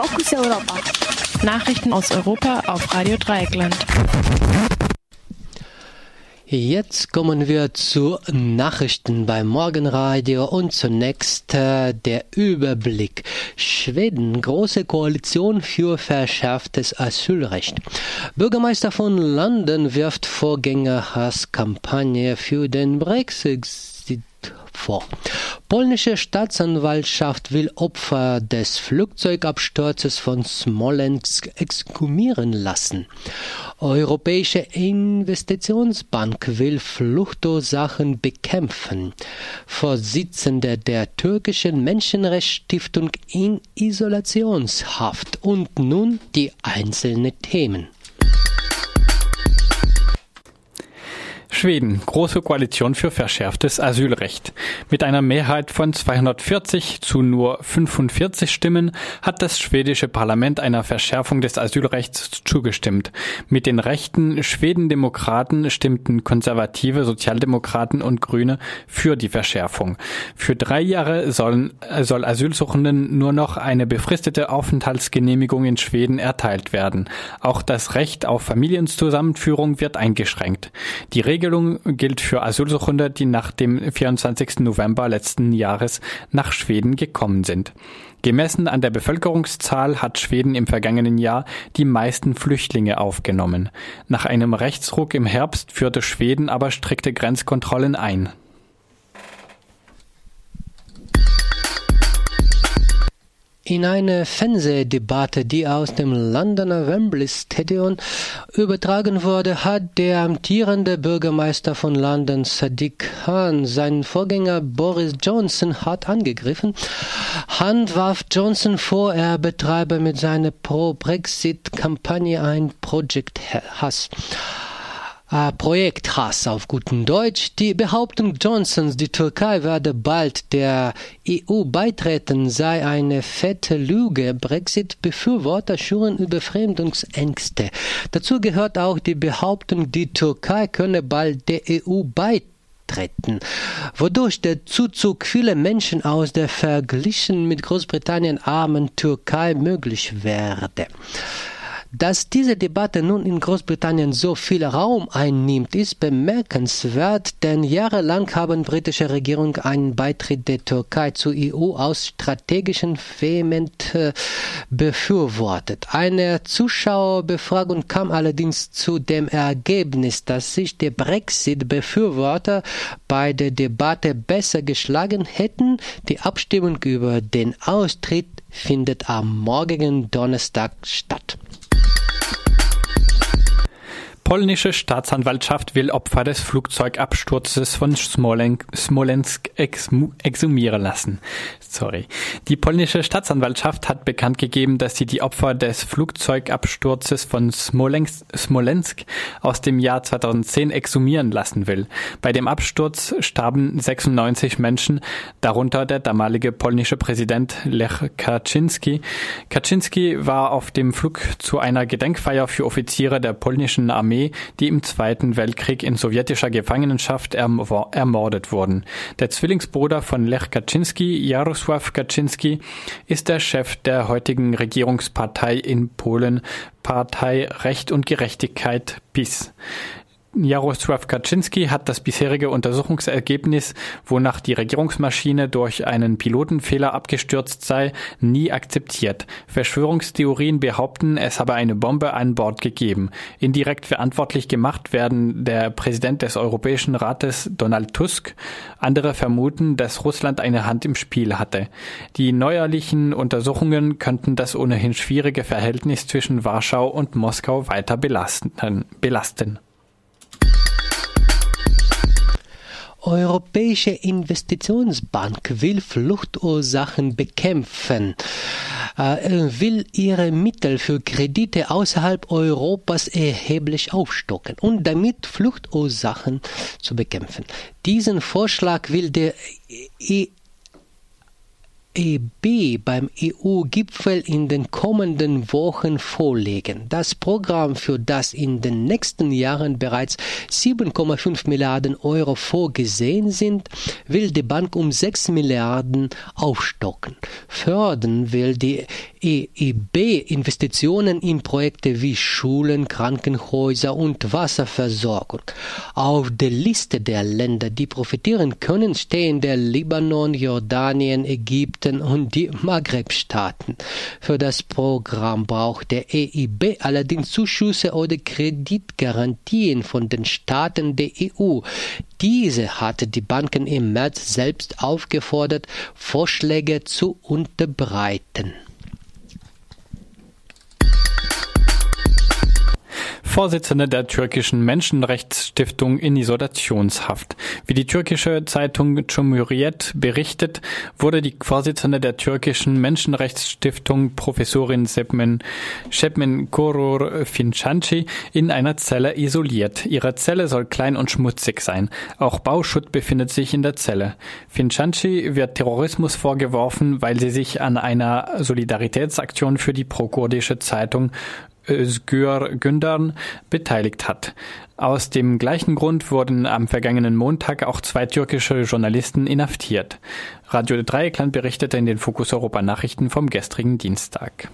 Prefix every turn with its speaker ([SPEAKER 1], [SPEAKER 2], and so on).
[SPEAKER 1] Fokus Europa. Nachrichten aus Europa auf Radio Dreieckland.
[SPEAKER 2] Jetzt kommen wir zu Nachrichten beim Morgenradio und zunächst äh, der Überblick. Schweden, große Koalition für verschärftes Asylrecht. Bürgermeister von London wirft Vorgängerhasskampagne für den Brexit vor. Polnische Staatsanwaltschaft will Opfer des Flugzeugabsturzes von Smolensk exhumieren lassen. Europäische Investitionsbank will Fluchtursachen bekämpfen. Vorsitzende der türkischen Menschenrechtsstiftung in Isolationshaft. Und nun die einzelnen Themen.
[SPEAKER 3] Schweden, große Koalition für verschärftes Asylrecht. Mit einer Mehrheit von 240 zu nur 45 Stimmen hat das schwedische Parlament einer Verschärfung des Asylrechts zugestimmt. Mit den rechten Schwedendemokraten stimmten konservative Sozialdemokraten und Grüne für die Verschärfung. Für drei Jahre sollen, soll Asylsuchenden nur noch eine befristete Aufenthaltsgenehmigung in Schweden erteilt werden. Auch das Recht auf Familienzusammenführung wird eingeschränkt. Die Regel Regelung gilt für Asylsuchende, die nach dem 24. November letzten Jahres nach Schweden gekommen sind. Gemessen an der Bevölkerungszahl hat Schweden im vergangenen Jahr die meisten Flüchtlinge aufgenommen. Nach einem Rechtsruck im Herbst führte Schweden aber strikte Grenzkontrollen ein.
[SPEAKER 2] In einer Fernsehdebatte, die aus dem Londoner Wembley Stadion übertragen wurde, hat der amtierende Bürgermeister von London, Sadiq Khan, seinen Vorgänger Boris Johnson hart angegriffen. Khan warf Johnson vor, er betreibe mit seiner Pro-Brexit-Kampagne ein Project Hass äh, Projekt Hass auf guten Deutsch. Die Behauptung Johnsons, die Türkei werde bald der EU beitreten, sei eine fette Lüge. Brexit-Befürworter schüren Überfremdungsängste. Dazu gehört auch die Behauptung, die Türkei könne bald der EU beitreten wodurch der Zuzug vieler Menschen aus der verglichen mit Großbritannien armen Türkei möglich werde. Dass diese Debatte nun in Großbritannien so viel Raum einnimmt, ist bemerkenswert, denn jahrelang haben britische Regierung einen Beitritt der Türkei zur EU aus strategischen vehement äh, befürwortet. Eine Zuschauerbefragung kam allerdings zu dem Ergebnis, dass sich die Brexit-Befürworter bei der Debatte besser geschlagen hätten. Die Abstimmung über den Austritt findet am morgigen Donnerstag statt.
[SPEAKER 3] Polnische Staatsanwaltschaft will Opfer des Flugzeugabsturzes von Smolensk exhumieren lassen. Sorry. Die polnische Staatsanwaltschaft hat bekannt gegeben, dass sie die Opfer des Flugzeugabsturzes von Smolensk, Smolensk aus dem Jahr 2010 exhumieren lassen will. Bei dem Absturz starben 96 Menschen, darunter der damalige polnische Präsident Lech Kaczynski. Kaczynski war auf dem Flug zu einer Gedenkfeier für Offiziere der polnischen Armee Armee, die im Zweiten Weltkrieg in sowjetischer Gefangenschaft erm ermordet wurden. Der Zwillingsbruder von Lech Kaczynski, Jarosław Kaczynski, ist der Chef der heutigen Regierungspartei in Polen, Partei Recht und Gerechtigkeit PiS. Jarosław Kaczynski hat das bisherige Untersuchungsergebnis, wonach die Regierungsmaschine durch einen Pilotenfehler abgestürzt sei, nie akzeptiert. Verschwörungstheorien behaupten, es habe eine Bombe an Bord gegeben. Indirekt verantwortlich gemacht werden der Präsident des Europäischen Rates Donald Tusk. Andere vermuten, dass Russland eine Hand im Spiel hatte. Die neuerlichen Untersuchungen könnten das ohnehin schwierige Verhältnis zwischen Warschau und Moskau weiter belasten. belasten.
[SPEAKER 2] Europäische Investitionsbank will Fluchtursachen bekämpfen, äh, will ihre Mittel für Kredite außerhalb Europas erheblich aufstocken und damit Fluchtursachen zu bekämpfen. Diesen Vorschlag will der EIB beim EU-Gipfel in den kommenden Wochen vorlegen. Das Programm, für das in den nächsten Jahren bereits 7,5 Milliarden Euro vorgesehen sind, will die Bank um 6 Milliarden aufstocken. Fördern will die EIB Investitionen in Projekte wie Schulen, Krankenhäuser und Wasserversorgung. Auf der Liste der Länder, die profitieren können, stehen der Libanon, Jordanien, Ägypten und die Maghreb-Staaten. Für das Programm braucht der EIB allerdings Zuschüsse oder Kreditgarantien von den Staaten der EU. Diese hatte die Banken im März selbst aufgefordert, Vorschläge zu unterbreiten.
[SPEAKER 3] Vorsitzende der türkischen Menschenrechtsstiftung in Isolationshaft. Wie die türkische Zeitung Cumhuriyet berichtet, wurde die Vorsitzende der türkischen Menschenrechtsstiftung Professorin Sepmen, Shepmen Korur Fincanci in einer Zelle isoliert. Ihre Zelle soll klein und schmutzig sein. Auch Bauschutt befindet sich in der Zelle. Fincanci wird Terrorismus vorgeworfen, weil sie sich an einer Solidaritätsaktion für die prokurdische Zeitung Özgür Gündarn beteiligt hat. Aus dem gleichen Grund wurden am vergangenen Montag auch zwei türkische Journalisten inhaftiert. Radio Dreieckland berichtete in den Fokus Europa Nachrichten vom gestrigen Dienstag.